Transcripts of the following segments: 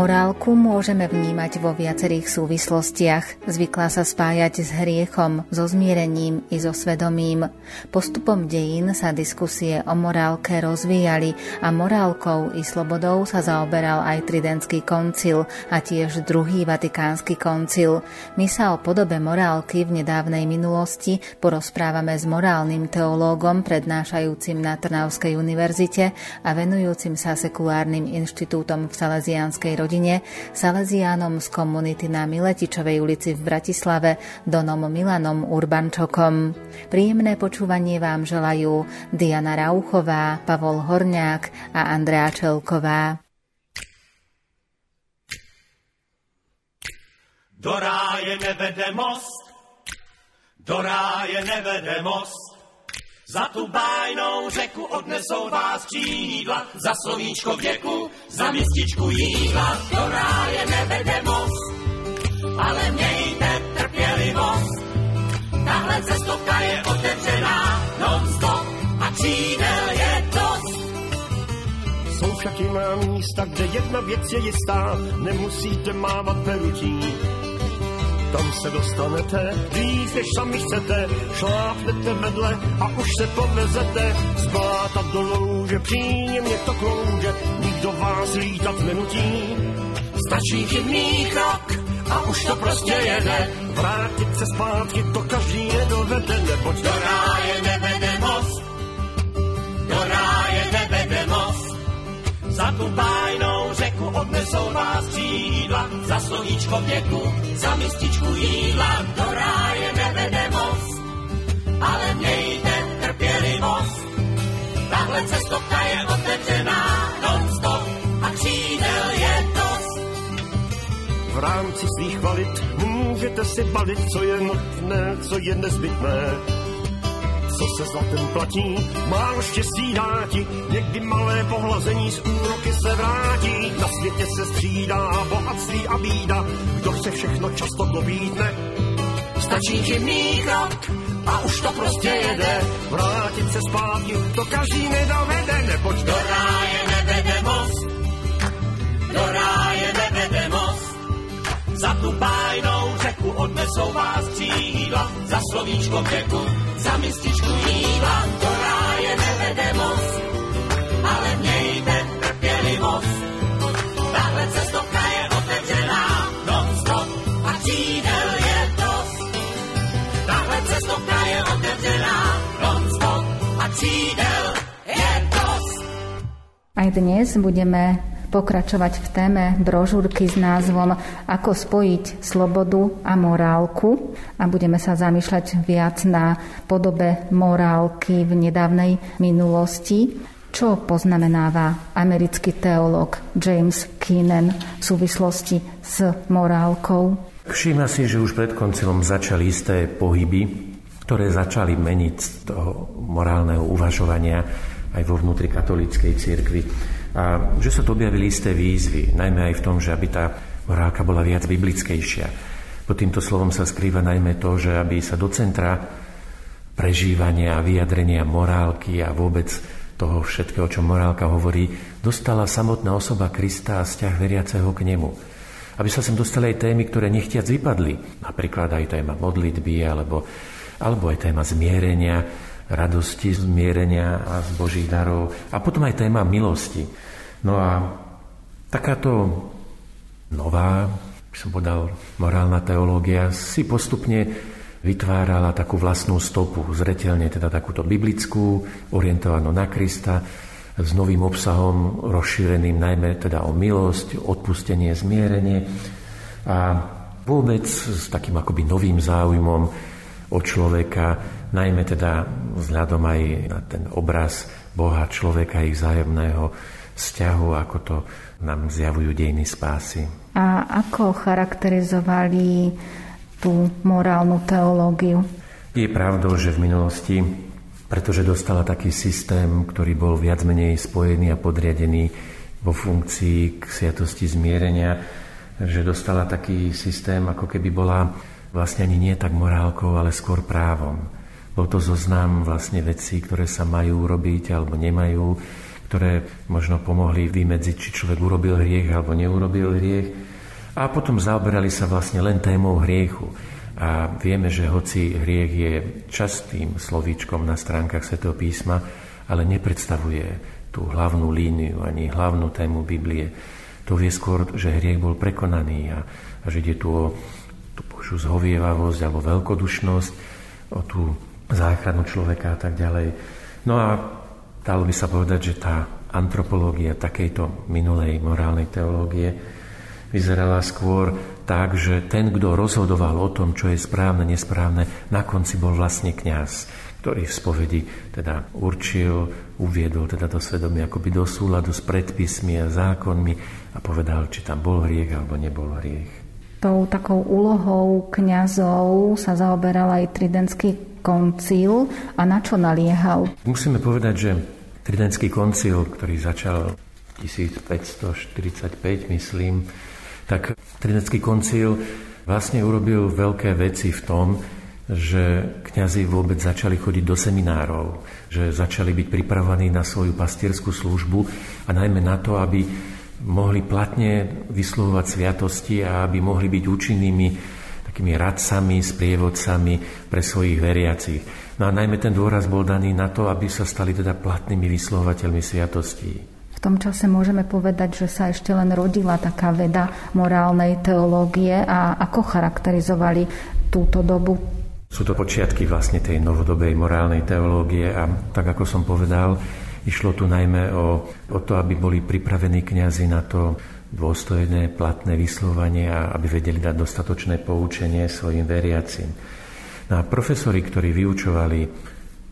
Morálku môžeme vnímať vo viacerých súvislostiach. Zvyklá sa spájať s hriechom, so zmierením i so svedomím. Postupom dejín sa diskusie o morálke rozvíjali a morálkou i slobodou sa zaoberal aj Tridentský koncil a tiež druhý Vatikánsky koncil. My sa o podobe morálky v nedávnej minulosti porozprávame s morálnym teológom prednášajúcim na Trnavskej univerzite a venujúcim sa sekulárnym inštitútom v Salesianskej rodine, Salesiánom z komunity na Miletičovej ulici v Bratislave, Donom Milanom Urbančokom. Príjemné počúvanie vám želajú Diana Rauchová, Pavol Horňák a Andrea Čelková. Do ráje nevede most, do ráje nevede most, za tu bájnou řeku odnesou vás křídla, za slovíčko věku, za mističku jídla. Do ráje nevede most, ale mějte trpělivost. Tahle cestovka je otevřená non-stop a křídel je dost. Jsou však jiná místa, kde jedna věc je jistá, nemusíte mávat perutí tam se dostanete, víc než sami chcete, šlápnete vedle a už se povezete, z bláta do louže, příjemně to klouže, nikdo vás lítat nenutí. Stačí chybný krok a už to prostě jede, vrátit se zpátky to každý nedovede, neboť do ráje nevede most, do ráje nevede most, za tu bájnou odnesou vás křídla, za slovíčko věku, za mističku jídla, do ráje nevede most, ale mějte trpělivost. Tahle cestovka je otevřená non-stop a křídel je dost. V rámci svých kvalit můžete si balit, co je nutné, co je nezbytné co se zlatem platí, málo štěstí dá ti, někdy malé pohlazení z úroky se vrátí. Na světě se střídá bohatství a bída, kdo chce všechno často dobídne. Stačí chybný krok a už to prostě jede. Vrátit se zpátky, to každý nedovede, neboť do ráje nevede most. Do ráje nevede most. Za tu bájnou řeku odnesou vás křídla, za slovíčko věku za mističku trpělivost. Tahle cestovka je otevřená non-stop a křídel je dost. Tahle cestovka je otevřená non-stop a křídel je dost. Aj dnes budeme pokračovať v téme brožúrky s názvom Ako spojiť slobodu a morálku a budeme sa zamýšľať viac na podobe morálky v nedávnej minulosti. Čo poznamenáva americký teológ James Keenan v súvislosti s morálkou? Všíma si, že už pred koncilom začali isté pohyby, ktoré začali meniť toho morálneho uvažovania aj vo vnútri katolíckej cirkvi. A že sa tu objavili isté výzvy, najmä aj v tom, že aby tá morálka bola viac biblickejšia. Pod týmto slovom sa skrýva najmä to, že aby sa do centra prežívania a vyjadrenia morálky a vôbec toho všetkého, čo morálka hovorí, dostala samotná osoba Krista a vzťah veriaceho k nemu. Aby sa sem dostali aj témy, ktoré nechtiac vypadli. Napríklad aj téma modlitby, alebo, alebo aj téma zmierenia, radosti, zmierenia a z Božích darov. A potom aj téma milosti. No a takáto nová, by som povedal, morálna teológia si postupne vytvárala takú vlastnú stopu, zretelne teda takúto biblickú, orientovanú na Krista, s novým obsahom rozšíreným najmä teda o milosť, odpustenie, zmierenie a vôbec s takým akoby novým záujmom o človeka, najmä teda vzhľadom aj na ten obraz Boha, človeka, ich zájemného vzťahu, ako to nám zjavujú dejiny spásy. A ako charakterizovali tú morálnu teológiu? Je pravdou, že v minulosti, pretože dostala taký systém, ktorý bol viac menej spojený a podriadený vo funkcii k sviatosti zmierenia, že dostala taký systém, ako keby bola vlastne ani nie tak morálkou, ale skôr právom. Bol to zoznam vlastne vecí, ktoré sa majú urobiť alebo nemajú, ktoré možno pomohli vymedziť, či človek urobil hriech alebo neurobil hriech. A potom zaoberali sa vlastne len témou hriechu. A vieme, že hoci hriech je častým slovíčkom na stránkach Sv. písma, ale nepredstavuje tú hlavnú líniu ani hlavnú tému Biblie. To vie skôr, že hriech bol prekonaný a, a že ide tu o tú Božiu zhovievavosť alebo veľkodušnosť, o tú záchranu človeka a tak ďalej. No a dalo by sa povedať, že tá antropológia takejto minulej morálnej teológie vyzerala skôr tak, že ten, kto rozhodoval o tom, čo je správne, nesprávne, na konci bol vlastne kňaz, ktorý v spovedi teda určil, uviedol teda do svedomia akoby do súladu s predpismi a zákonmi a povedal, či tam bol hriech alebo nebol hriech tou takou úlohou kňazov sa zaoberal aj Tridentský koncil a na čo naliehal? Musíme povedať, že Tridentský koncil, ktorý začal 1545, myslím, tak Tridentský koncil vlastne urobil veľké veci v tom, že kňazi vôbec začali chodiť do seminárov, že začali byť pripravení na svoju pastierskú službu a najmä na to, aby mohli platne vyslovovať sviatosti a aby mohli byť účinnými takými radcami, sprievodcami pre svojich veriacich. No a najmä ten dôraz bol daný na to, aby sa stali teda platnými vyslovovateľmi sviatostí. V tom čase môžeme povedať, že sa ešte len rodila taká veda morálnej teológie a ako charakterizovali túto dobu? Sú to počiatky vlastne tej novodobej morálnej teológie a tak ako som povedal, Išlo tu najmä o, o to, aby boli pripravení kňazi na to dôstojné, platné vyslovanie a aby vedeli dať dostatočné poučenie svojim veriacim. No a profesori, ktorí vyučovali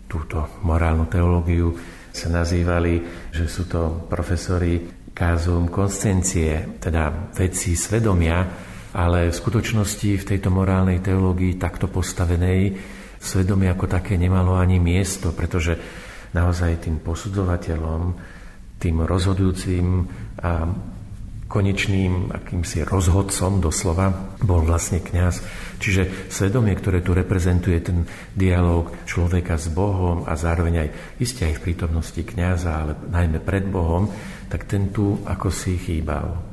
túto morálnu teológiu, sa nazývali, že sú to profesori kázum konscencie, teda vedci svedomia, ale v skutočnosti v tejto morálnej teológii takto postavenej svedomie ako také nemalo ani miesto, pretože naozaj tým posudzovateľom, tým rozhodujúcim a konečným akýmsi rozhodcom doslova bol vlastne kňaz. Čiže svedomie, ktoré tu reprezentuje ten dialog človeka s Bohom a zároveň aj iste aj v prítomnosti kňaza, ale najmä pred Bohom, tak ten tu ako si chýbal.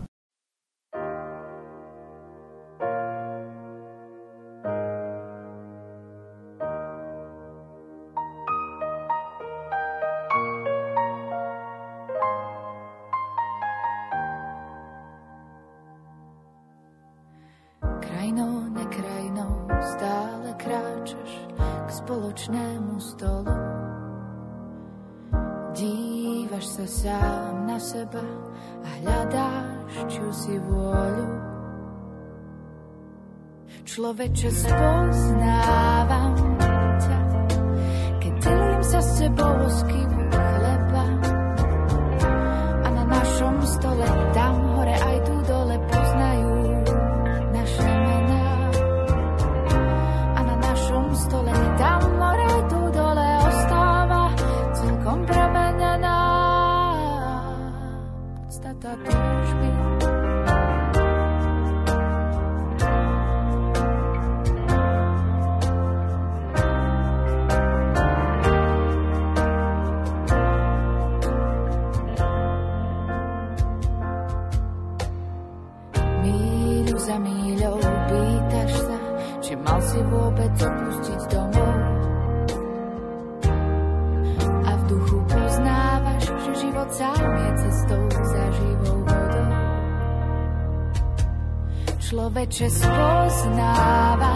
just supposed Przez poznawam.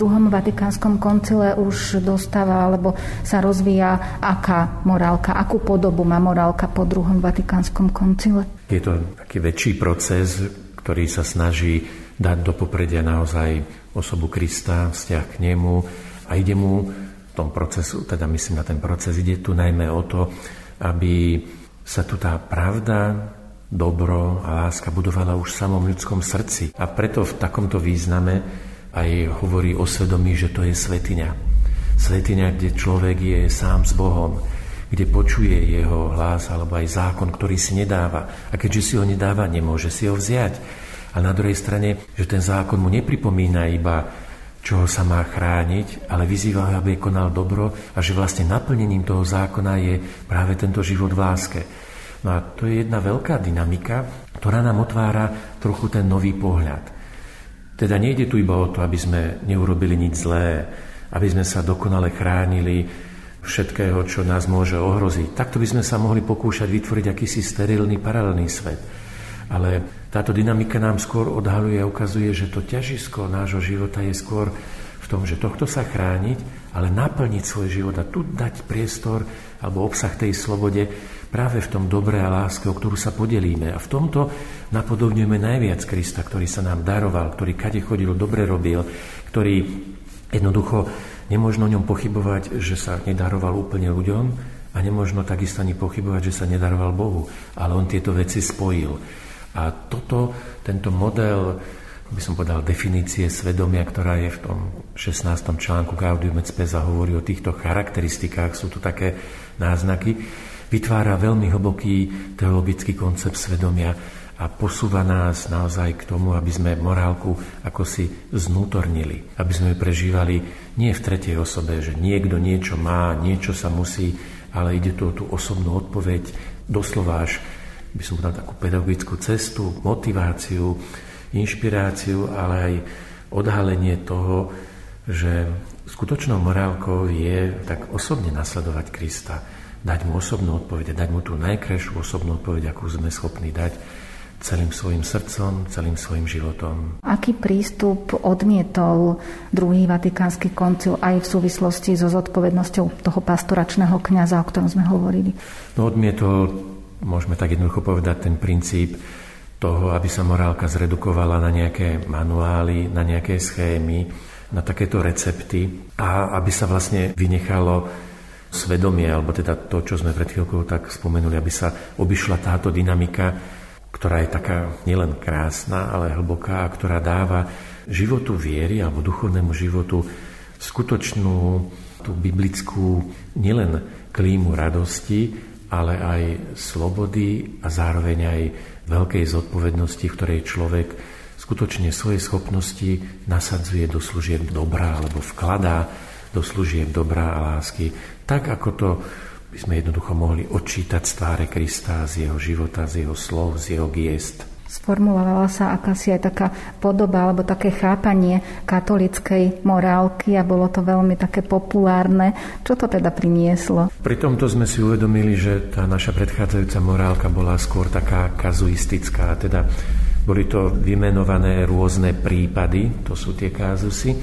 Druhom Vatikánskom koncile už dostáva alebo sa rozvíja aká morálka, akú podobu má morálka po druhom Vatikánskom koncile? Je to taký väčší proces, ktorý sa snaží dať do popredia naozaj osobu Krista, vzťah k nemu a ide mu v tom procesu, teda myslím na ten proces, ide tu najmä o to, aby sa tu tá pravda, dobro a láska budovala už v samom ľudskom srdci. A preto v takomto význame aj hovorí o svedomí, že to je svetiňa. Svetiňa, kde človek je sám s Bohom, kde počuje jeho hlas alebo aj zákon, ktorý si nedáva. A keďže si ho nedáva, nemôže si ho vziať. A na druhej strane, že ten zákon mu nepripomína iba, čoho sa má chrániť, ale vyzýva ho, aby konal dobro a že vlastne naplnením toho zákona je práve tento život v láske. No a to je jedna veľká dynamika, ktorá nám otvára trochu ten nový pohľad. Teda nejde tu iba o to, aby sme neurobili nič zlé, aby sme sa dokonale chránili všetkého, čo nás môže ohroziť. Takto by sme sa mohli pokúšať vytvoriť akýsi sterilný paralelný svet. Ale táto dynamika nám skôr odhaluje a ukazuje, že to ťažisko nášho života je skôr v tom, že tohto sa chrániť, ale naplniť svoj život a tu dať priestor alebo obsah tej slobode, práve v tom dobre a láske, o ktorú sa podelíme. A v tomto napodobňujeme najviac Krista, ktorý sa nám daroval, ktorý kade chodil, dobre robil, ktorý jednoducho nemožno o ňom pochybovať, že sa nedaroval úplne ľuďom a nemožno takisto ani pochybovať, že sa nedaroval Bohu. Ale on tieto veci spojil. A toto, tento model, by som povedal, definície svedomia, ktorá je v tom 16. článku Gaudium et a hovorí o týchto charakteristikách, sú tu také náznaky, vytvára veľmi hlboký teologický koncept svedomia a posúva nás naozaj k tomu, aby sme morálku ako si znútornili, aby sme ju prežívali nie v tretej osobe, že niekto niečo má, niečo sa musí, ale ide tu o tú osobnú odpoveď, doslova až by som povedal takú pedagogickú cestu, motiváciu, inšpiráciu, ale aj odhalenie toho, že skutočnou morálkou je tak osobne nasledovať Krista dať mu osobnú odpoveď, dať mu tú najkrajšiu osobnú odpoveď, akú sme schopní dať celým svojim srdcom, celým svojim životom. Aký prístup odmietol druhý vatikánsky koncil aj v súvislosti so zodpovednosťou toho pastoračného kňaza, o ktorom sme hovorili? No odmietol, môžeme tak jednoducho povedať, ten princíp toho, aby sa morálka zredukovala na nejaké manuály, na nejaké schémy, na takéto recepty a aby sa vlastne vynechalo svedomie, alebo teda to, čo sme pred chvíľkou tak spomenuli, aby sa obišla táto dynamika, ktorá je taká nielen krásna, ale hlboká, ktorá dáva životu viery alebo duchovnému životu skutočnú tú biblickú nielen klímu radosti, ale aj slobody a zároveň aj veľkej zodpovednosti, v ktorej človek skutočne svoje schopnosti nasadzuje do služieb dobrá alebo vkladá do služieb dobrá a lásky tak ako to by sme jednoducho mohli odčítať z tváre Krista, z jeho života, z jeho slov, z jeho giest. Sformulovala sa akási aj taká podoba alebo také chápanie katolickej morálky a bolo to veľmi také populárne. Čo to teda prinieslo? Pri tomto sme si uvedomili, že tá naša predchádzajúca morálka bola skôr taká kazuistická, teda boli to vymenované rôzne prípady, to sú tie kázusy,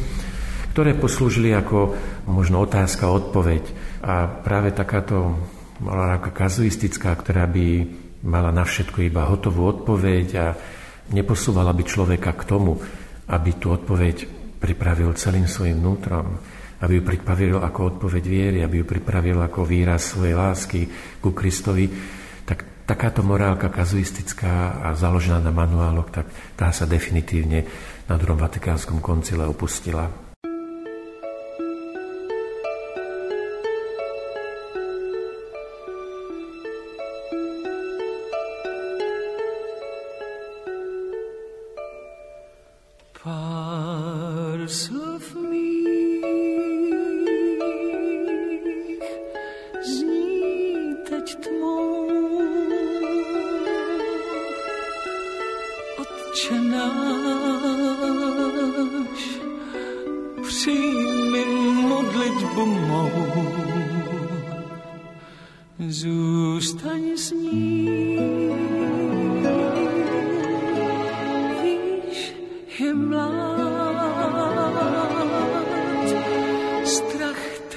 ktoré poslúžili ako možno otázka, odpoveď. A práve takáto morálka kazuistická, ktorá by mala na všetko iba hotovú odpoveď a neposúvala by človeka k tomu, aby tú odpoveď pripravil celým svojim vnútrom, aby ju pripravil ako odpoveď viery, aby ju pripravil ako výraz svojej lásky ku Kristovi, tak takáto morálka kazuistická a založená na manuáloch, tak tá sa definitívne na druhom Vatikánskom koncile opustila.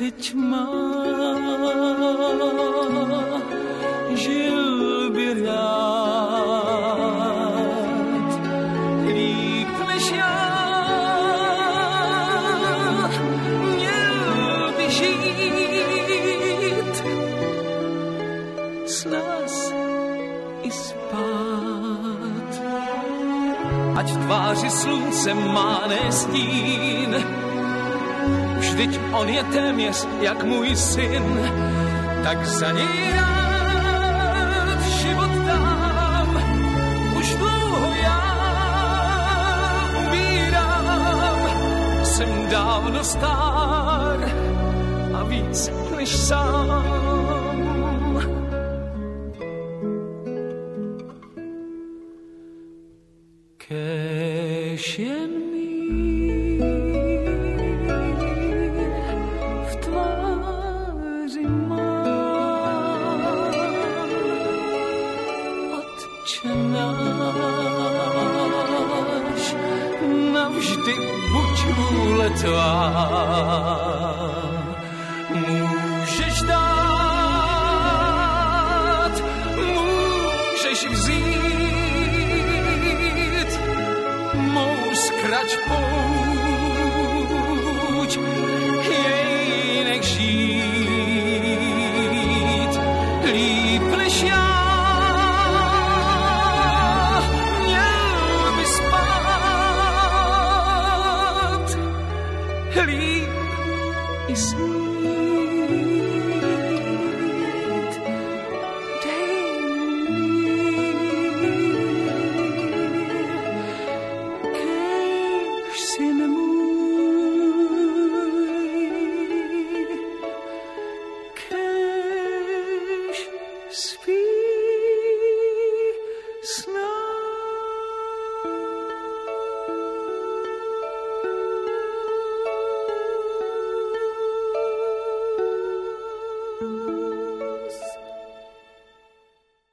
ختما جل بلاد ليك مشاح قلبي جيت سلاس اسبات Ať v tváři slunce má nestín, jak můj syn, tak za něj rád život dám. Už dlouho já umírám, jsem dávno star a víc než sám.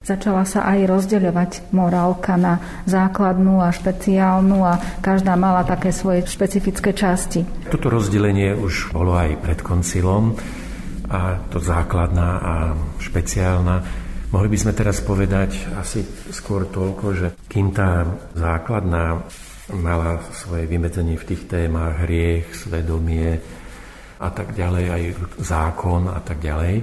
Začala sa aj rozdeľovať morálka na základnú a špeciálnu a každá mala také svoje špecifické časti. Toto rozdelenie už bolo aj pred koncilom a to základná a špeciálna. Mohli by sme teraz povedať asi skôr toľko, že kým tá základná mala svoje vymedzenie v tých témach hriech, svedomie a tak ďalej, aj zákon a tak ďalej,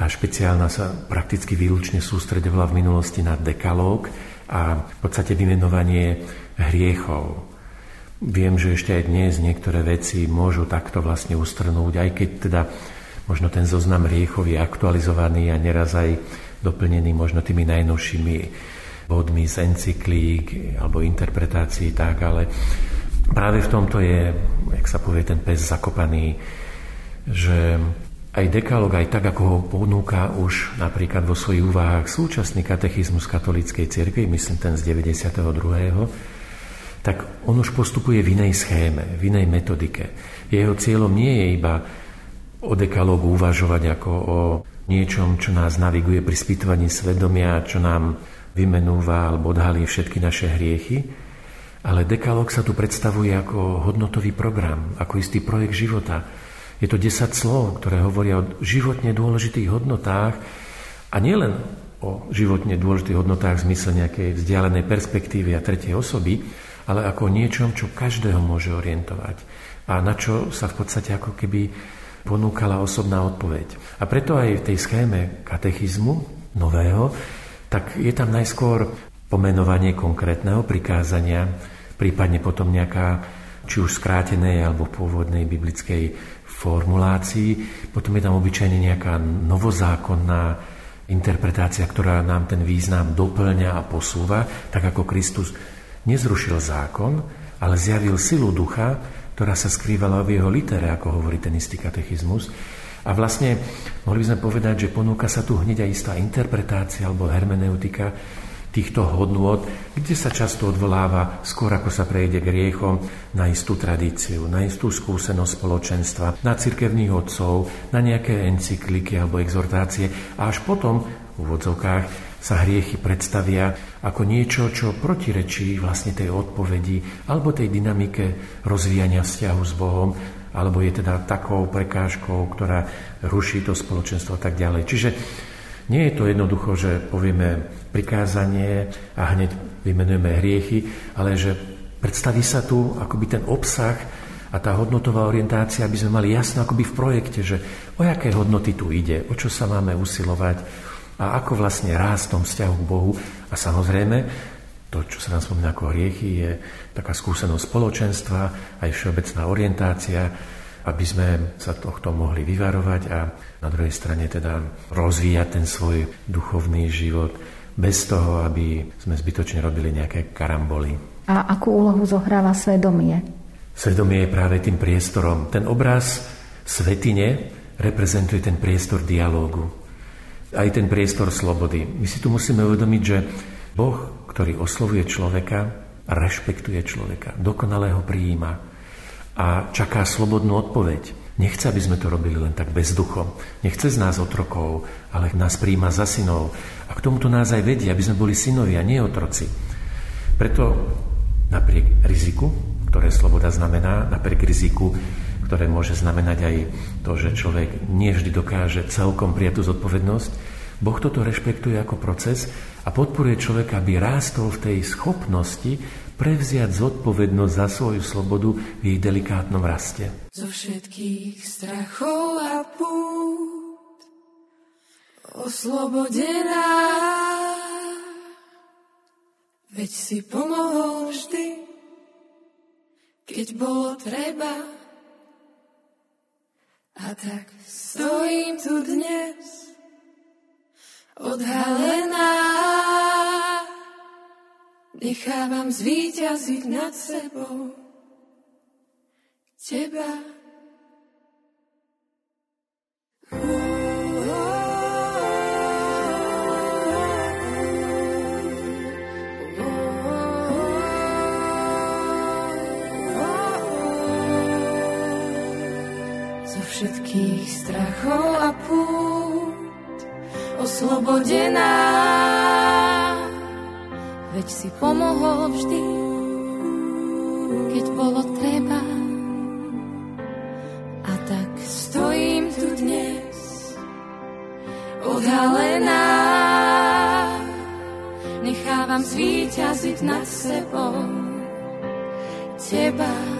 tá špeciálna sa prakticky výlučne sústredovala v minulosti na dekalóg a v podstate vymenovanie hriechov. Viem, že ešte aj dnes niektoré veci môžu takto vlastne ustrnúť, aj keď teda možno ten zoznam hriechov je aktualizovaný a neraz aj doplnený možno tými najnovšími bodmi z encyklík alebo interpretácií, tak, ale práve v tomto je, jak sa povie, ten pes zakopaný, že aj dekalog, aj tak, ako ho ponúka už napríklad vo svojich úvahách súčasný katechizmus katolíckej cirkvi, myslím ten z 92., tak on už postupuje v inej schéme, v inej metodike. Jeho cieľom nie je iba o dekalógu uvažovať ako o niečom, čo nás naviguje pri spýtovaní svedomia, čo nám vymenúva alebo odhalí všetky naše hriechy, ale dekalóg sa tu predstavuje ako hodnotový program, ako istý projekt života, je to 10 slov, ktoré hovoria o životne dôležitých hodnotách a nielen o životne dôležitých hodnotách v zmysle nejakej vzdialenej perspektívy a tretej osoby, ale ako o niečom, čo každého môže orientovať a na čo sa v podstate ako keby ponúkala osobná odpoveď. A preto aj v tej schéme katechizmu nového, tak je tam najskôr pomenovanie konkrétneho prikázania, prípadne potom nejaká či už skrátenej alebo pôvodnej biblickej formulácií. Potom je tam obyčajne nejaká novozákonná interpretácia, ktorá nám ten význam doplňa a posúva, tak ako Kristus nezrušil zákon, ale zjavil silu ducha, ktorá sa skrývala v jeho litere, ako hovorí ten istý katechizmus. A vlastne mohli by sme povedať, že ponúka sa tu hneď aj istá interpretácia alebo hermeneutika týchto hodnôt, kde sa často odvoláva, skôr ako sa prejde k riechom, na istú tradíciu, na istú skúsenosť spoločenstva, na cirkevných otcov, na nejaké encykliky alebo exhortácie a až potom v úvodzovkách sa hriechy predstavia ako niečo, čo protirečí vlastne tej odpovedi alebo tej dynamike rozvíjania vzťahu s Bohom, alebo je teda takou prekážkou, ktorá ruší to spoločenstvo a tak ďalej. Čiže nie je to jednoducho, že povieme prikázanie a hneď vymenujeme hriechy, ale že predstaví sa tu akoby ten obsah a tá hodnotová orientácia, aby sme mali jasno akoby v projekte, že o aké hodnoty tu ide, o čo sa máme usilovať a ako vlastne rásť v tom vzťahu k Bohu. A samozrejme, to, čo sa nám spomína ako hriechy, je taká skúsenosť spoločenstva, aj všeobecná orientácia, aby sme sa tohto mohli vyvarovať a na druhej strane teda rozvíjať ten svoj duchovný život bez toho, aby sme zbytočne robili nejaké karamboly. A akú úlohu zohráva svedomie? Svedomie je práve tým priestorom. Ten obraz svetine reprezentuje ten priestor dialógu. Aj ten priestor slobody. My si tu musíme uvedomiť, že Boh, ktorý oslovuje človeka, rešpektuje človeka, dokonale ho prijíma a čaká slobodnú odpoveď. Nechce, aby sme to robili len tak bezduchom. Nechce z nás otrokov, ale nás príjma za synov. A k tomuto nás aj vedie, aby sme boli synovia, nie otroci. Preto napriek riziku, ktoré sloboda znamená, napriek riziku, ktoré môže znamenať aj to, že človek nie vždy dokáže celkom prijať tú zodpovednosť, Boh toto rešpektuje ako proces a podporuje človeka, aby rástol v tej schopnosti prevziať zodpovednosť za svoju slobodu v jej delikátnom raste. Zo všetkých strachov a pút oslobodená Veď si pomohol vždy, keď bolo treba. A tak stojím tu dnes, odhalená. Nechávam zvíťaziť nad sebou teba. Všetkých strachov a pút oslobodená veď si pomohol vždy, keď bolo treba. A tak stojím tu dnes, odhalená, nechávam zvíťaziť nad sebou teba.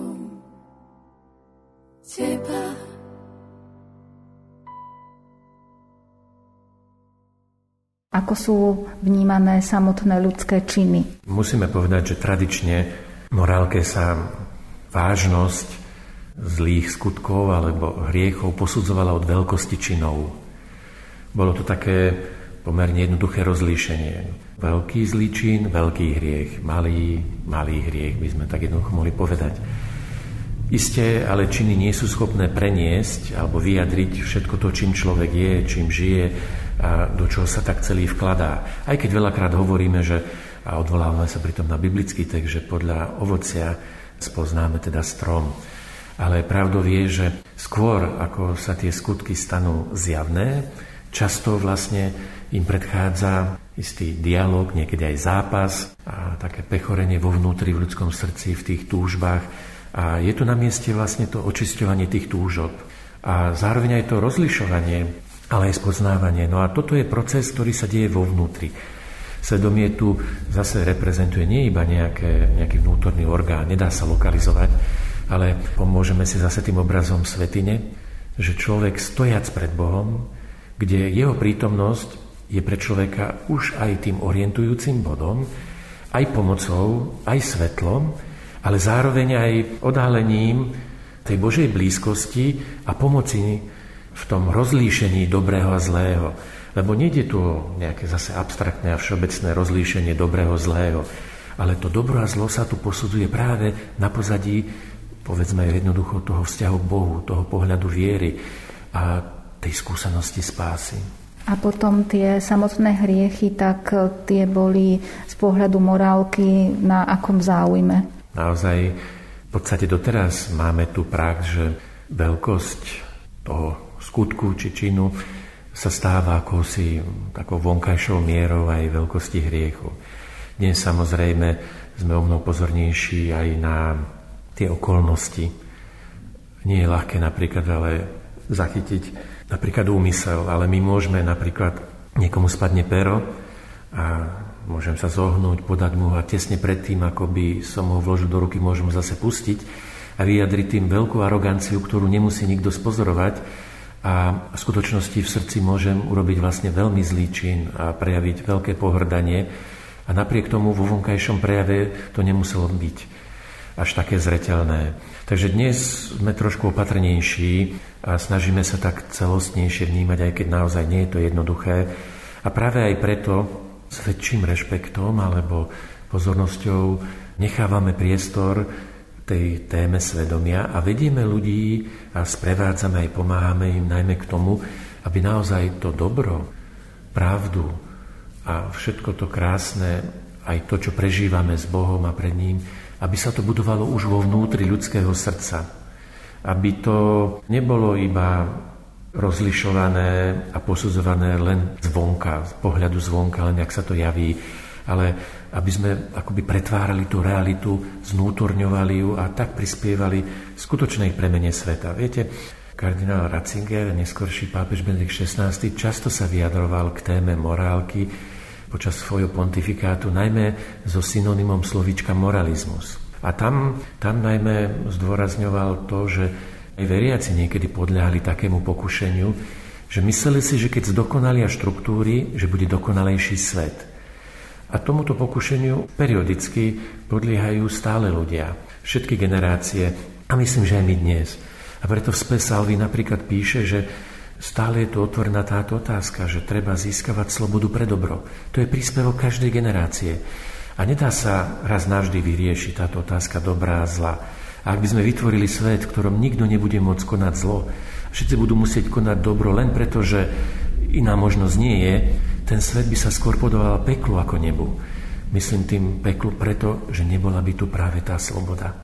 teba. Ako sú vnímané samotné ľudské činy? Musíme povedať, že tradične morálke sa vážnosť zlých skutkov alebo hriechov posudzovala od veľkosti činov. Bolo to také pomerne jednoduché rozlíšenie. Veľký zlý čin, veľký hriech. Malý, malý hriech, by sme tak jednoducho mohli povedať. Isté, ale činy nie sú schopné preniesť alebo vyjadriť všetko to, čím človek je, čím žije a do čoho sa tak celý vkladá. Aj keď veľakrát hovoríme, že a odvolávame sa pritom na biblický text, že podľa ovocia spoznáme teda strom. Ale pravdou je, že skôr ako sa tie skutky stanú zjavné, často vlastne im predchádza istý dialog, niekedy aj zápas a také pechorenie vo vnútri v ľudskom srdci, v tých túžbách, a je tu na mieste vlastne to očisťovanie tých túžob. A zároveň aj to rozlišovanie, ale aj spoznávanie. No a toto je proces, ktorý sa deje vo vnútri. Svedomie tu zase reprezentuje nie iba nejaké, nejaký vnútorný orgán, nedá sa lokalizovať, ale pomôžeme si zase tým obrazom svetine, že človek stojac pred Bohom, kde jeho prítomnosť je pre človeka už aj tým orientujúcim bodom, aj pomocou, aj svetlom, ale zároveň aj odhalením tej Božej blízkosti a pomoci v tom rozlíšení dobrého a zlého. Lebo nejde tu o nejaké zase abstraktné a všeobecné rozlíšenie dobrého a zlého, ale to dobro a zlo sa tu posudzuje práve na pozadí, povedzme jednoducho, toho vzťahu k Bohu, toho pohľadu viery a tej skúsenosti spásy. A potom tie samotné hriechy, tak tie boli z pohľadu morálky na akom záujme? Naozaj v podstate doteraz máme tu prax, že veľkosť toho skutku či činu sa stáva akousi takou vonkajšou mierou aj veľkosti hriechu. Dnes samozrejme sme o mnoho pozornejší aj na tie okolnosti. Nie je ľahké napríklad ale zachytiť napríklad úmysel, ale my môžeme napríklad niekomu spadne pero a Môžem sa zohnúť, podať mu a tesne predtým, ako by som ho vložil do ruky, môžem ho zase pustiť a vyjadriť tým veľkú aroganciu, ktorú nemusí nikto spozorovať a v skutočnosti v srdci môžem urobiť vlastne veľmi zlý čin a prejaviť veľké pohrdanie a napriek tomu vo vonkajšom prejave to nemuselo byť až také zretelné. Takže dnes sme trošku opatrnejší a snažíme sa tak celostnejšie vnímať, aj keď naozaj nie je to jednoduché. A práve aj preto s väčším rešpektom alebo pozornosťou nechávame priestor tej téme svedomia a vedieme ľudí a sprevádzame aj pomáhame im najmä k tomu, aby naozaj to dobro, pravdu a všetko to krásne, aj to, čo prežívame s Bohom a pred ním, aby sa to budovalo už vo vnútri ľudského srdca. Aby to nebolo iba rozlišované a posudzované len zvonka, z pohľadu zvonka, len jak sa to javí. Ale aby sme akoby pretvárali tú realitu, znútorňovali ju a tak prispievali skutočnej premene sveta. Viete, kardinál Ratzinger, neskorší pápež Benedikt XVI, často sa vyjadroval k téme morálky počas svojho pontifikátu, najmä so synonymom slovíčka moralizmus. A tam, tam najmä zdôrazňoval to, že aj veriaci niekedy podľahli takému pokušeniu, že mysleli si, že keď zdokonalia štruktúry, že bude dokonalejší svet. A tomuto pokušeniu periodicky podliehajú stále ľudia, všetky generácie a myslím, že aj my dnes. A preto v Spesalvi napríklad píše, že stále je tu otvorená táto otázka, že treba získavať slobodu pre dobro. To je príspevok každej generácie. A nedá sa raz navždy vyriešiť táto otázka dobrá a zla. A ak by sme vytvorili svet, v ktorom nikto nebude môcť konať zlo, všetci budú musieť konať dobro len preto, že iná možnosť nie je, ten svet by sa skôr podobal peklu ako nebu. Myslím tým peklu preto, že nebola by tu práve tá sloboda.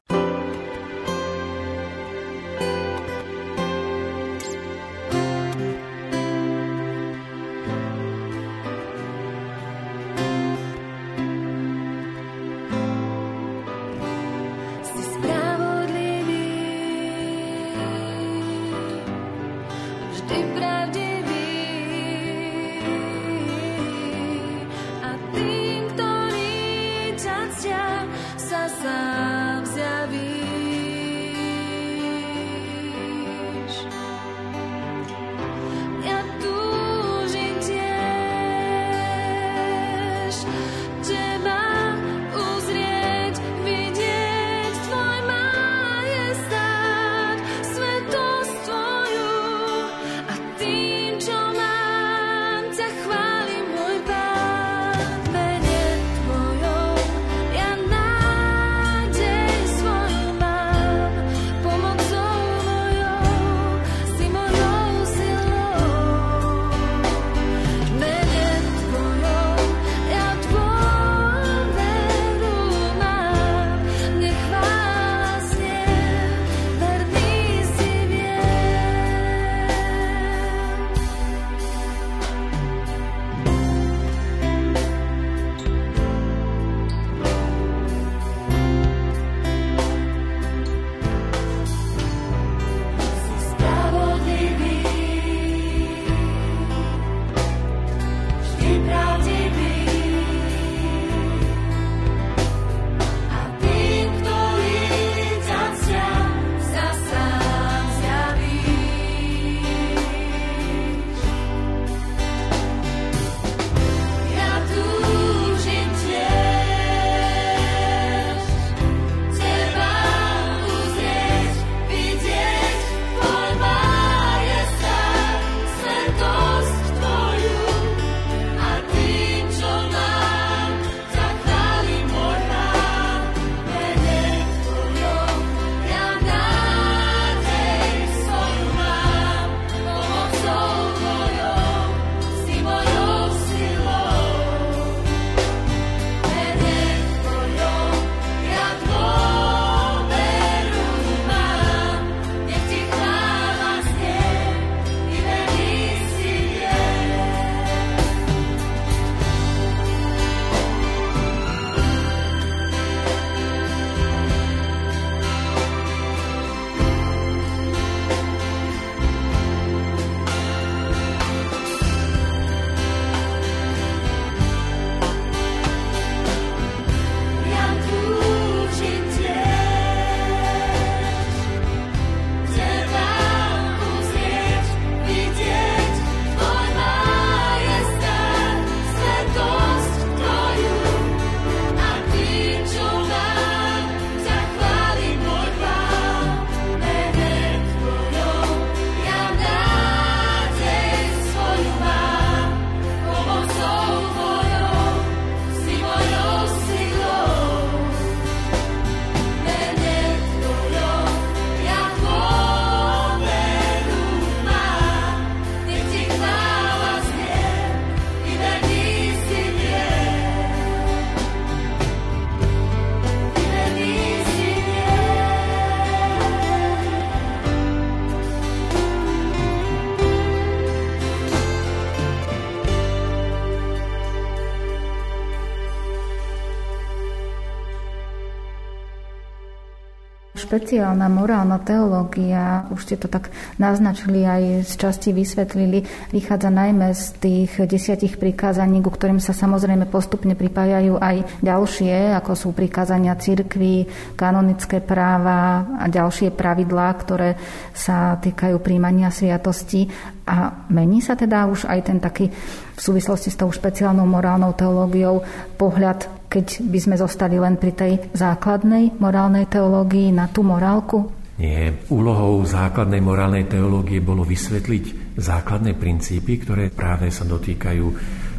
Špeciálna morálna teológia, už ste to tak naznačili aj z časti vysvetlili, vychádza najmä z tých desiatich prikázaní, ku ktorým sa samozrejme postupne pripájajú aj ďalšie, ako sú prikázania cirkvy, kanonické práva a ďalšie pravidlá, ktoré sa týkajú príjmania sviatosti. A mení sa teda už aj ten taký v súvislosti s tou špeciálnou morálnou teológiou pohľad keď by sme zostali len pri tej základnej morálnej teológii na tú morálku? Nie. Úlohou základnej morálnej teológie bolo vysvetliť základné princípy, ktoré práve sa dotýkajú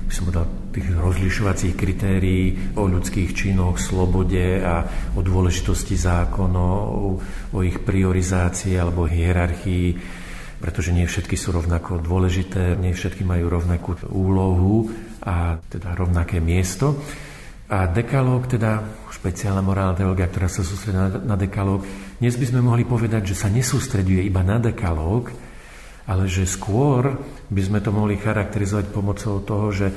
by som povedal, tých rozlišovacích kritérií o ľudských činoch, slobode a o dôležitosti zákonov, o ich priorizácii alebo hierarchii, pretože nie všetky sú rovnako dôležité, nie všetky majú rovnakú úlohu a teda rovnaké miesto. A dekalóg, teda špeciálna morálna teológia, ktorá sa sústredí na, dekalóg, dnes by sme mohli povedať, že sa nesústreduje iba na dekalóg, ale že skôr by sme to mohli charakterizovať pomocou toho, že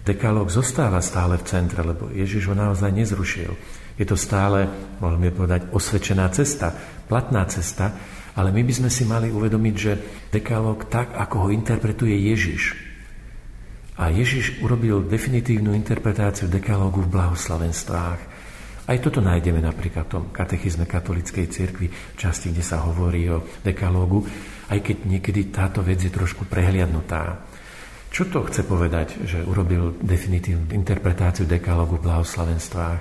dekalóg zostáva stále v centre, lebo Ježiš ho naozaj nezrušil. Je to stále, môžeme povedať, osvedčená cesta, platná cesta, ale my by sme si mali uvedomiť, že dekalóg tak, ako ho interpretuje Ježiš, a Ježiš urobil definitívnu interpretáciu dekalógu v blahoslavenstvách. Aj toto nájdeme napríklad v tom katechizme katolíckej cirkvi, v časti, kde sa hovorí o dekalógu, aj keď niekedy táto vec je trošku prehliadnutá. Čo to chce povedať, že urobil definitívnu interpretáciu dekalógu v blahoslavenstvách?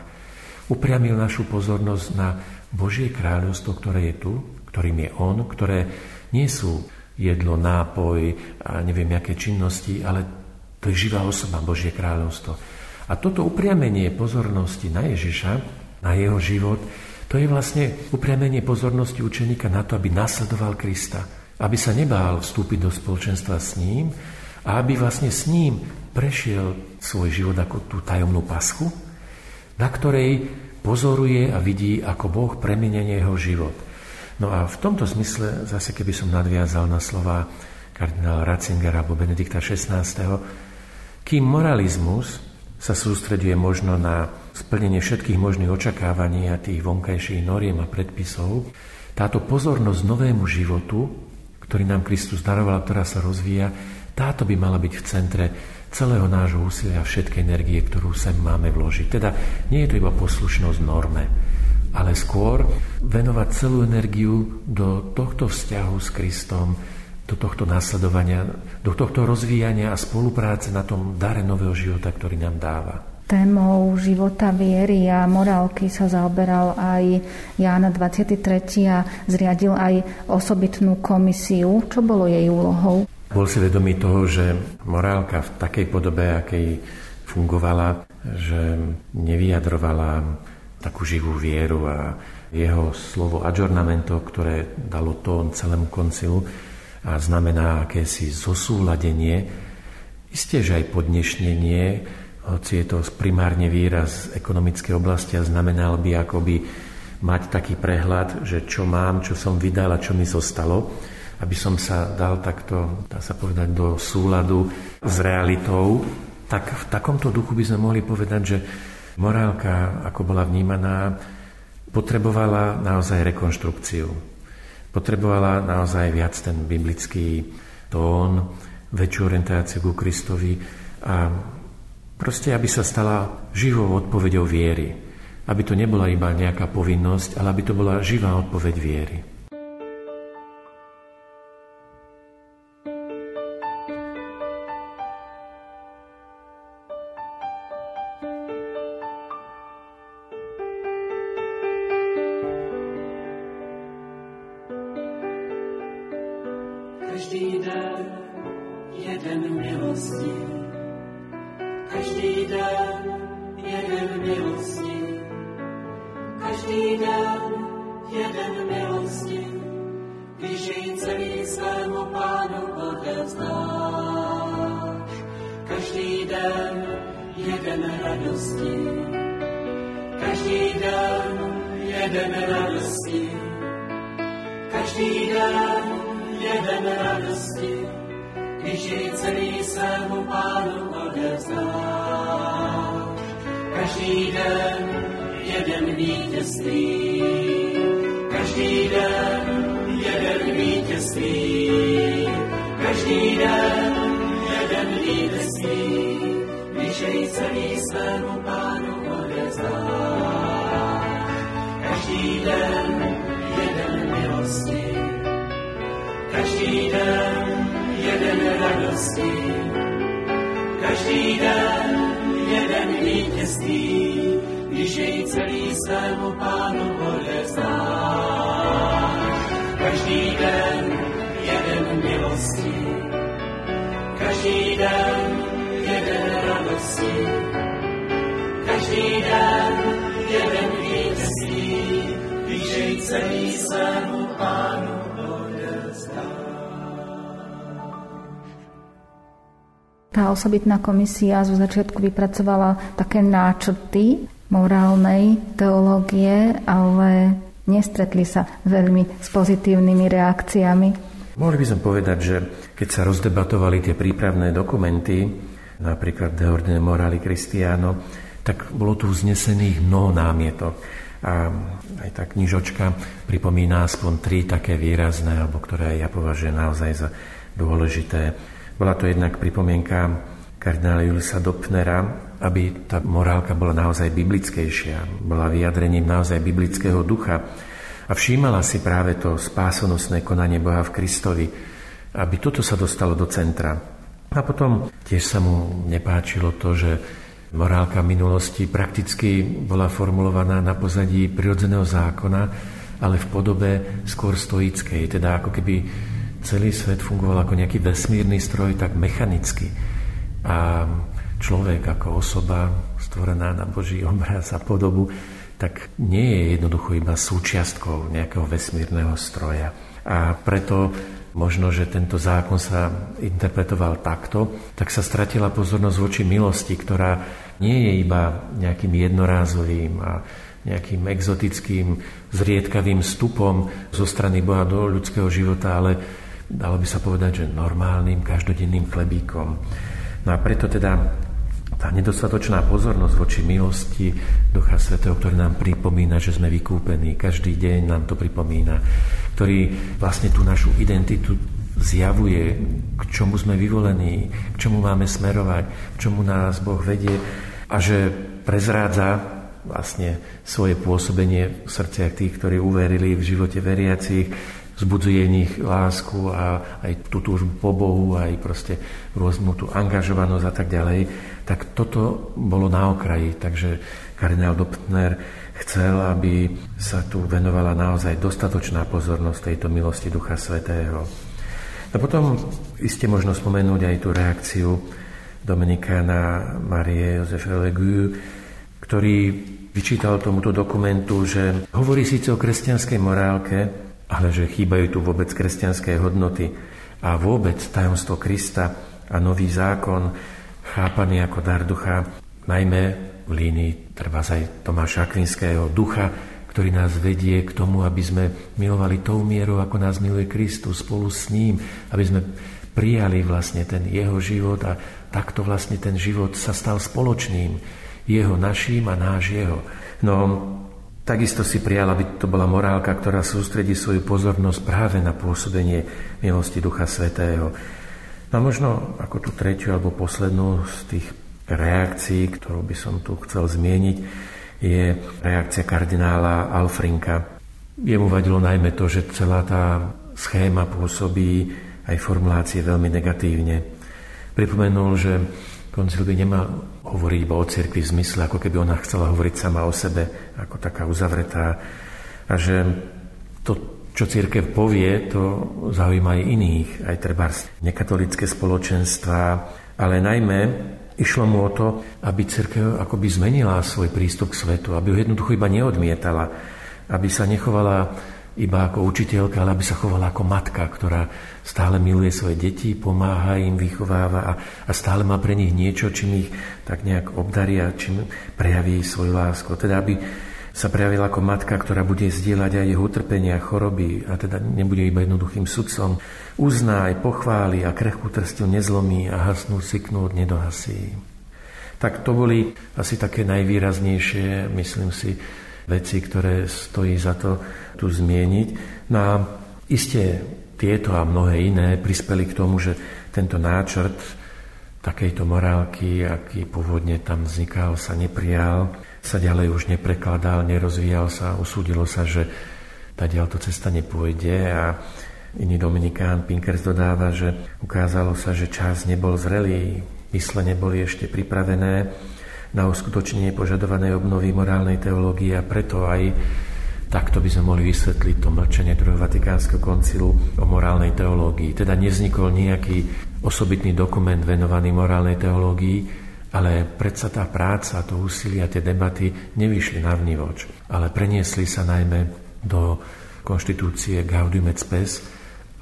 Upriamil našu pozornosť na Božie kráľovstvo, ktoré je tu, ktorým je On, ktoré nie sú jedlo, nápoj a neviem, aké činnosti, ale to je živá osoba, Božie kráľovstvo. A toto upriamenie pozornosti na Ježiša, na jeho život, to je vlastne upriamenie pozornosti učeníka na to, aby nasledoval Krista. Aby sa nebál vstúpiť do spoločenstva s ním a aby vlastne s ním prešiel svoj život ako tú tajomnú paschu, na ktorej pozoruje a vidí, ako Boh premenenie jeho život. No a v tomto zmysle, zase keby som nadviazal na slova kardinála Ratzingera alebo Benedikta XVI, kým moralizmus sa sústreduje možno na splnenie všetkých možných očakávaní a tých vonkajších noriem a predpisov, táto pozornosť novému životu, ktorý nám Kristus daroval, ktorá sa rozvíja, táto by mala byť v centre celého nášho úsilia a všetkej energie, ktorú sem máme vložiť. Teda nie je to iba poslušnosť norme, ale skôr venovať celú energiu do tohto vzťahu s Kristom, do tohto následovania, do tohto rozvíjania a spolupráce na tom dare nového života, ktorý nám dáva. Témou života viery a morálky sa zaoberal aj Ján 23. a zriadil aj osobitnú komisiu. Čo bolo jej úlohou? Bol si vedomý toho, že morálka v takej podobe, akej fungovala, že nevyjadrovala takú živú vieru a jeho slovo adjornamento, ktoré dalo tón celému koncilu, a znamená akési zosúladenie, isté, že aj podnešnenie, hoci je to primárne výraz ekonomickej oblasti a znamenal by akoby mať taký prehľad, že čo mám, čo som vydal a čo mi zostalo, aby som sa dal takto, dá sa povedať, do súladu s realitou, tak v takomto duchu by sme mohli povedať, že morálka, ako bola vnímaná, potrebovala naozaj rekonštrukciu. Potrebovala naozaj viac ten biblický tón, väčšiu orientáciu ku Kristovi a proste, aby sa stala živou odpoveďou viery. Aby to nebola iba nejaká povinnosť, ale aby to bola živá odpoveď viery. Pánu Tá osobitná komisia zo začiatku vypracovala také náčrty morálnej teológie, ale nestretli sa veľmi s pozitívnymi reakciami. Mohli by sme povedať, že keď sa rozdebatovali tie prípravné dokumenty, napríklad De Ordine Morali Cristiano, tak bolo tu vznesených mnoho námietok. A aj tá knižočka pripomína aspoň tri také výrazné, alebo ktoré ja považujem naozaj za dôležité. Bola to jednak pripomienka kardinála Julisa Dopnera, aby tá morálka bola naozaj biblickejšia, bola vyjadrením naozaj biblického ducha a všímala si práve to spásonosné konanie Boha v Kristovi, aby toto sa dostalo do centra. A potom tiež sa mu nepáčilo to, že morálka minulosti prakticky bola formulovaná na pozadí prirodzeného zákona, ale v podobe skôr stoickej, teda ako keby celý svet fungoval ako nejaký vesmírny stroj, tak mechanicky. A človek ako osoba stvorená na Boží obraz a podobu, tak nie je jednoducho iba súčiastkou nejakého vesmírneho stroja. A preto možno, že tento zákon sa interpretoval takto, tak sa stratila pozornosť voči milosti, ktorá nie je iba nejakým jednorázovým a nejakým exotickým, zriedkavým stupom zo strany Boha do ľudského života, ale dalo by sa povedať, že normálnym, každodenným chlebíkom. No a preto teda tá nedostatočná pozornosť voči milosti Ducha Svetého, ktorý nám pripomína, že sme vykúpení, každý deň nám to pripomína, ktorý vlastne tú našu identitu zjavuje, k čomu sme vyvolení, k čomu máme smerovať, k čomu nás Boh vedie a že prezrádza vlastne svoje pôsobenie v srdciach tých, ktorí uverili v živote veriacich, vzbudzuje v nich lásku a aj tú túžbu po Bohu, aj proste rôznu tú angažovanosť a tak ďalej tak toto bolo na okraji. Takže kardinál Doptner chcel, aby sa tu venovala naozaj dostatočná pozornosť tejto milosti Ducha Svetého. A potom iste možno spomenúť aj tú reakciu Dominikána Marie Josefa Legu, ktorý vyčítal tomuto dokumentu, že hovorí síce o kresťanskej morálke, ale že chýbajú tu vôbec kresťanské hodnoty a vôbec tajomstvo Krista a nový zákon, chápaný ako dar ducha, najmä v línii treba aj Tomáša Akvinského ducha, ktorý nás vedie k tomu, aby sme milovali tou mierou, ako nás miluje Kristus spolu s ním, aby sme prijali vlastne ten jeho život a takto vlastne ten život sa stal spoločným, jeho naším a náš jeho. No, takisto si prijal, aby to bola morálka, ktorá sústredí svoju pozornosť práve na pôsobenie milosti Ducha Svetého. No a možno ako tú tretiu alebo poslednú z tých reakcií, ktorú by som tu chcel zmieniť, je reakcia kardinála Alfrinka. Jemu vadilo najmä to, že celá tá schéma pôsobí aj formulácie veľmi negatívne. Pripomenul, že koncil by nemal hovoriť iba o cirkvi v zmysle, ako keby ona chcela hovoriť sama o sebe, ako taká uzavretá. A že to čo církev povie, to zaujíma aj iných, aj treba nekatolické spoločenstva, ale najmä išlo mu o to, aby církev akoby zmenila svoj prístup k svetu, aby ho jednoducho iba neodmietala, aby sa nechovala iba ako učiteľka, ale aby sa chovala ako matka, ktorá stále miluje svoje deti, pomáha im, vychováva a, a stále má pre nich niečo, čím ich tak nejak obdaria, čím prejaví svoju lásku. Teda aby sa prejavila ako matka, ktorá bude zdieľať aj jeho utrpenia, choroby a teda nebude iba jednoduchým sudcom. Uzná aj pochváli a krehkú trstiu nezlomí a hasnú syknúť nedohasí. Tak to boli asi také najvýraznejšie, myslím si, veci, ktoré stojí za to tu zmieniť. No a iste tieto a mnohé iné prispeli k tomu, že tento náčrt takejto morálky, aký pôvodne tam vznikal, sa neprijal, sa ďalej už neprekladal, nerozvíjal sa, usúdilo sa, že tá ďalto cesta nepôjde a iný Dominikán Pinkers dodáva, že ukázalo sa, že čas nebol zrelý, mysle neboli ešte pripravené na uskutočnenie požadovanej obnovy morálnej teológie a preto aj takto by sme mohli vysvetliť to mlčenie druhého Vatikánskeho koncilu o morálnej teológii. Teda nevznikol nejaký osobitný dokument venovaný morálnej teológii, ale predsa tá práca, to úsilie a tie debaty nevyšli na vnívoč, ale preniesli sa najmä do konštitúcie Gaudium et Spes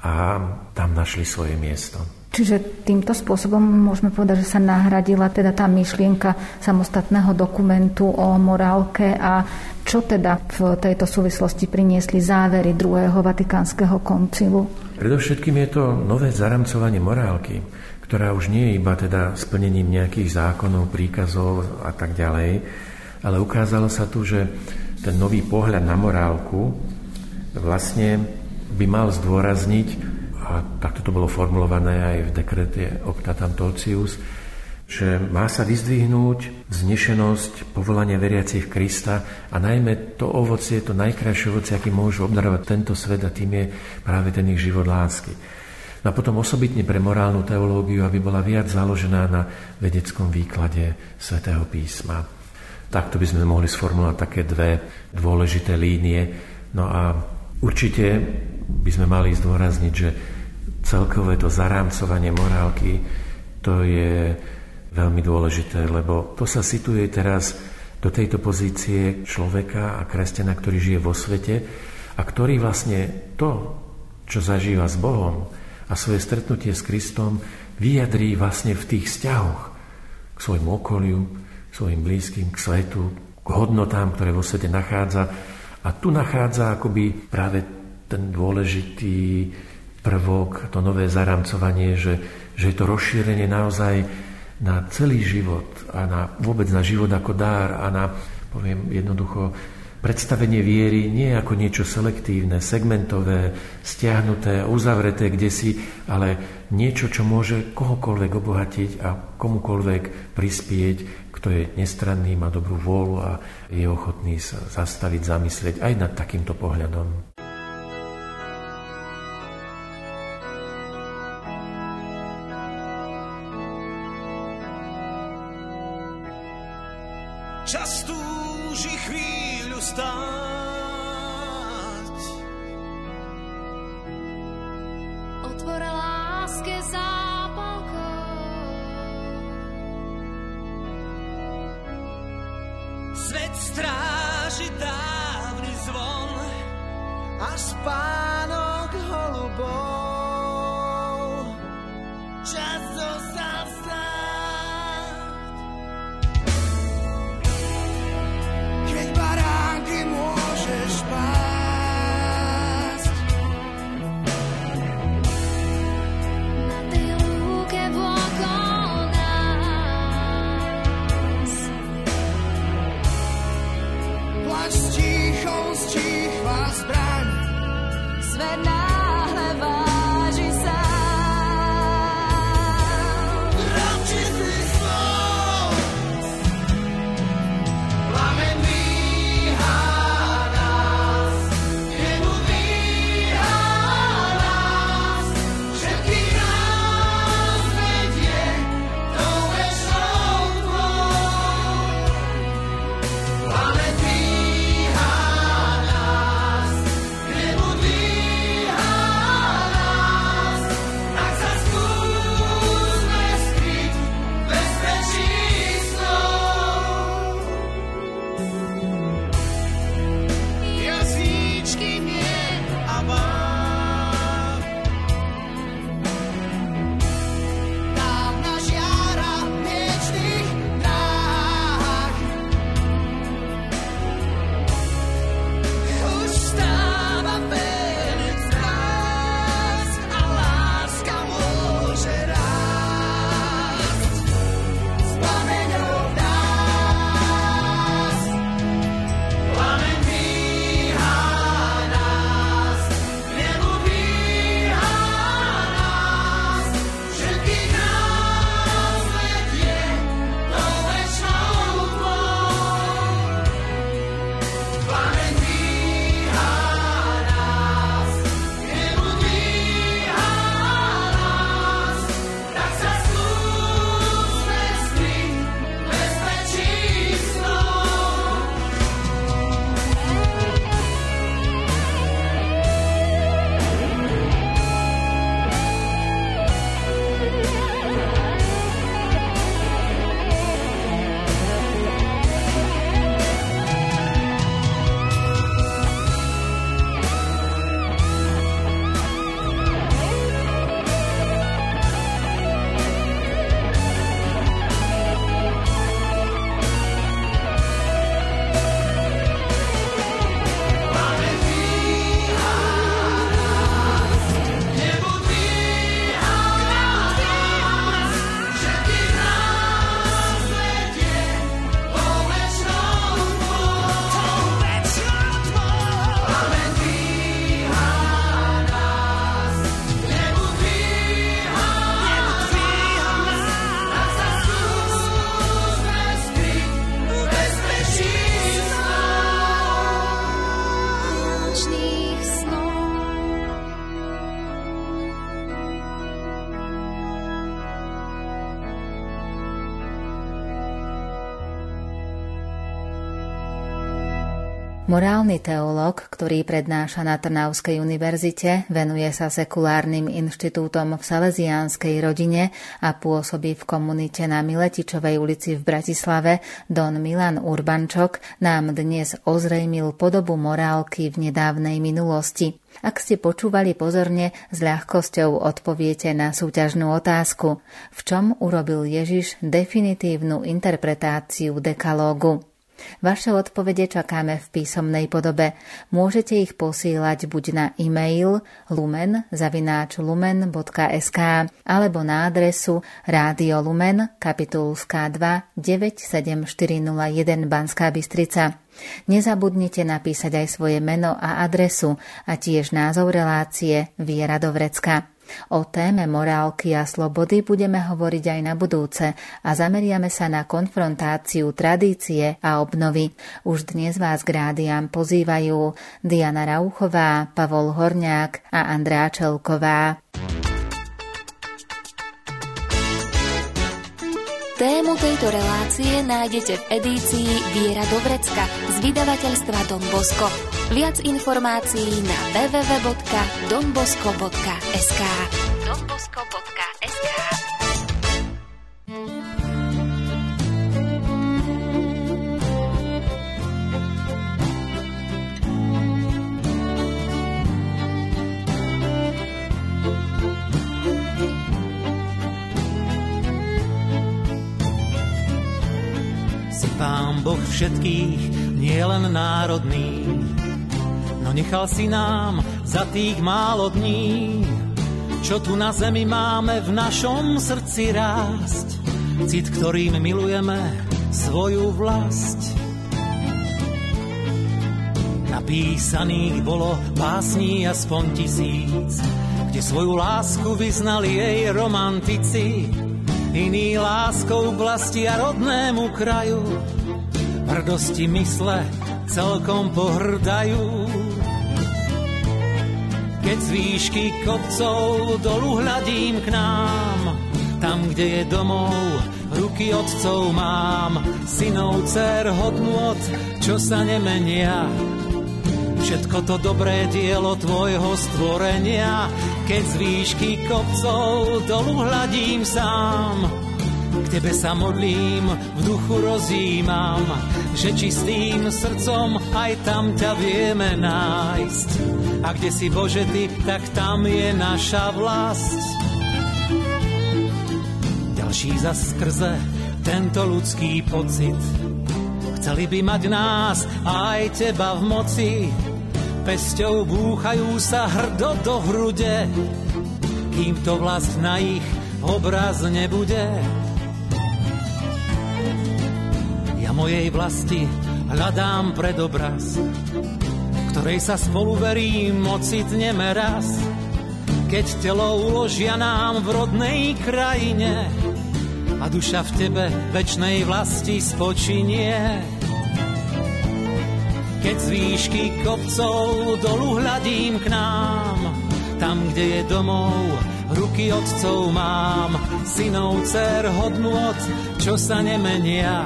a tam našli svoje miesto. Čiže týmto spôsobom môžeme povedať, že sa nahradila teda tá myšlienka samostatného dokumentu o morálke a čo teda v tejto súvislosti priniesli závery druhého Vatikánskeho koncilu? Predovšetkým je to nové zaramcovanie morálky, ktorá už nie je iba teda splnením nejakých zákonov, príkazov a tak ďalej, ale ukázalo sa tu, že ten nový pohľad na morálku vlastne by mal zdôrazniť a takto to bolo formulované aj v dekrete Optatam Tolcius, že má sa vyzdvihnúť znešenosť povolania veriacich Krista a najmä to ovocie, to najkrajšie ovocie, aký môžu obdarovať tento svet a tým je práve ten ich život lásky. No a potom osobitne pre morálnu teológiu, aby bola viac založená na vedeckom výklade svätého písma. Takto by sme mohli sformulovať také dve dôležité línie. No a určite by sme mali zdôrazniť, že celkové to zarámcovanie morálky, to je veľmi dôležité, lebo to sa situuje teraz do tejto pozície človeka a kresťana, ktorý žije vo svete a ktorý vlastne to, čo zažíva s Bohom a svoje stretnutie s Kristom vyjadrí vlastne v tých vzťahoch k svojmu okoliu, k svojim blízkym, k svetu, k hodnotám, ktoré vo svete nachádza. A tu nachádza akoby práve ten dôležitý prvok, to nové zaramcovanie, že, že je to rozšírenie naozaj na celý život a na, vôbec na život ako dár a na, poviem jednoducho, predstavenie viery nie ako niečo selektívne, segmentové, stiahnuté, uzavreté kde si, ale niečo, čo môže kohokoľvek obohatiť a komukoľvek prispieť, kto je nestranný, má dobrú vôľu a je ochotný sa zastaviť, zamyslieť aj nad takýmto pohľadom. as paz. Morálny teológ, ktorý prednáša na Trnavskej univerzite, venuje sa sekulárnym inštitútom v salesiánskej rodine a pôsobí v komunite na Miletičovej ulici v Bratislave, Don Milan Urbančok nám dnes ozrejmil podobu morálky v nedávnej minulosti. Ak ste počúvali pozorne, s ľahkosťou odpoviete na súťažnú otázku. V čom urobil Ježiš definitívnu interpretáciu dekalógu? Vaše odpovede čakáme v písomnej podobe. Môžete ich posílať buď na e-mail lumen.lumen.sk alebo na adresu Rádio Lumen, kapitulská 2 97401 Banská Bystrica. Nezabudnite napísať aj svoje meno a adresu a tiež názov relácie Viera do vrecka. O téme morálky a slobody budeme hovoriť aj na budúce a zameriame sa na konfrontáciu tradície a obnovy. Už dnes vás k rádiám pozývajú Diana Rauchová, Pavol Horňák a Andrá Čelková. Tému tejto relácie nájdete v edícii Viera do vrecka z vydavateľstva Don Bosco. Viac informácií na www.donbosco.sk donbosco.sk Pán Boh všetkých, nielen národný, no nechal si nám za tých málo dní, čo tu na zemi máme v našom srdci rásť, cit, ktorým milujeme svoju vlast. Napísaných bolo básní aspoň tisíc, kde svoju lásku vyznali jej romantici, iný láskou vlasti a rodnému kraju, hrdosti mysle celkom pohrdajú. Keď z výšky kopcov dolu hľadím k nám, tam, kde je domov, ruky otcov mám, synov, dcer, hodnot, čo sa nemenia. Všetko to dobré dielo tvojho stvorenia, keď z výšky kopcov dolu hľadím sám. K tebe sa modlím, v duchu rozímam, že čistým srdcom aj tam ťa vieme nájsť. A kde si Bože ty, tak tam je naša vlast. Ďalší za skrze tento ľudský pocit. Chceli by mať nás aj teba v moci, pesťou búchajú sa hrdo do hrude, kým to vlast na ich obraz nebude. Ja mojej vlasti hľadám predobraz, ktorej sa spolu verím ocitneme raz, keď telo uložia nám v rodnej krajine a duša v tebe večnej vlasti spočinie keď z výšky kopcov dolu hľadím k nám. Tam, kde je domov, ruky otcov mám, synov, dcer, hodnot, čo sa nemenia.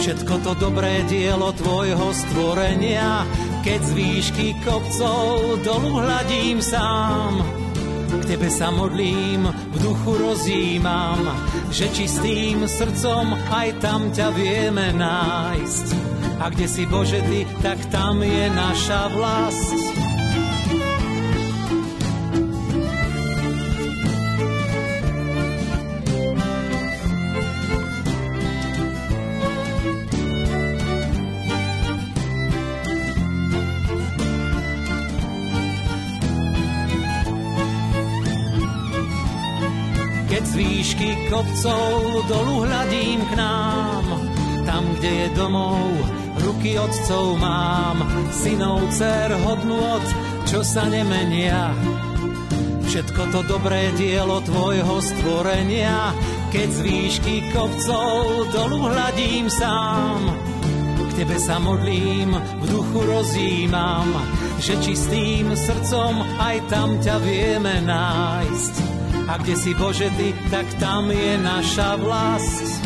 Všetko to dobré dielo tvojho stvorenia, keď z výšky kopcov dolu hľadím sám. K tebe sa modlím, v duchu rozímam, že čistým srdcom aj tam ťa vieme nájsť a kde si Bože Ty, tak tam je naša vlast. Výšky kopcov dolu hľadím k nám, tam, kde je domov, ruky otcov mám, synov, dcer, hodnôt, čo sa nemenia. Všetko to dobré dielo tvojho stvorenia, keď z výšky kopcov dolu hľadím sám. K tebe sa modlím, v duchu rozímam, že čistým srdcom aj tam ťa vieme nájsť. A kde si Bože ty, tak tam je naša vlast.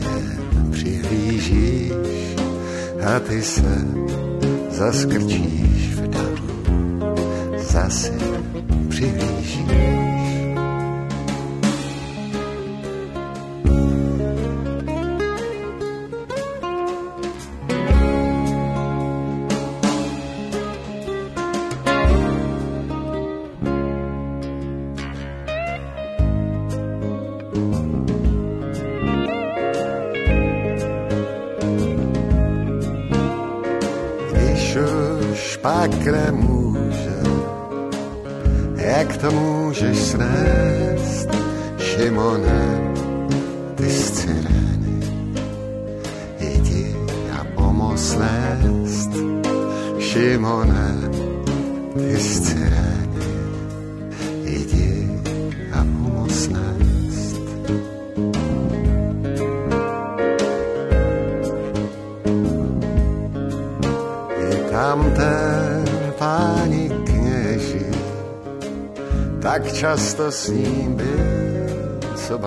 a ty se zaskrčíš v davu. Zas jen přihlížíš. Často s ním byl, co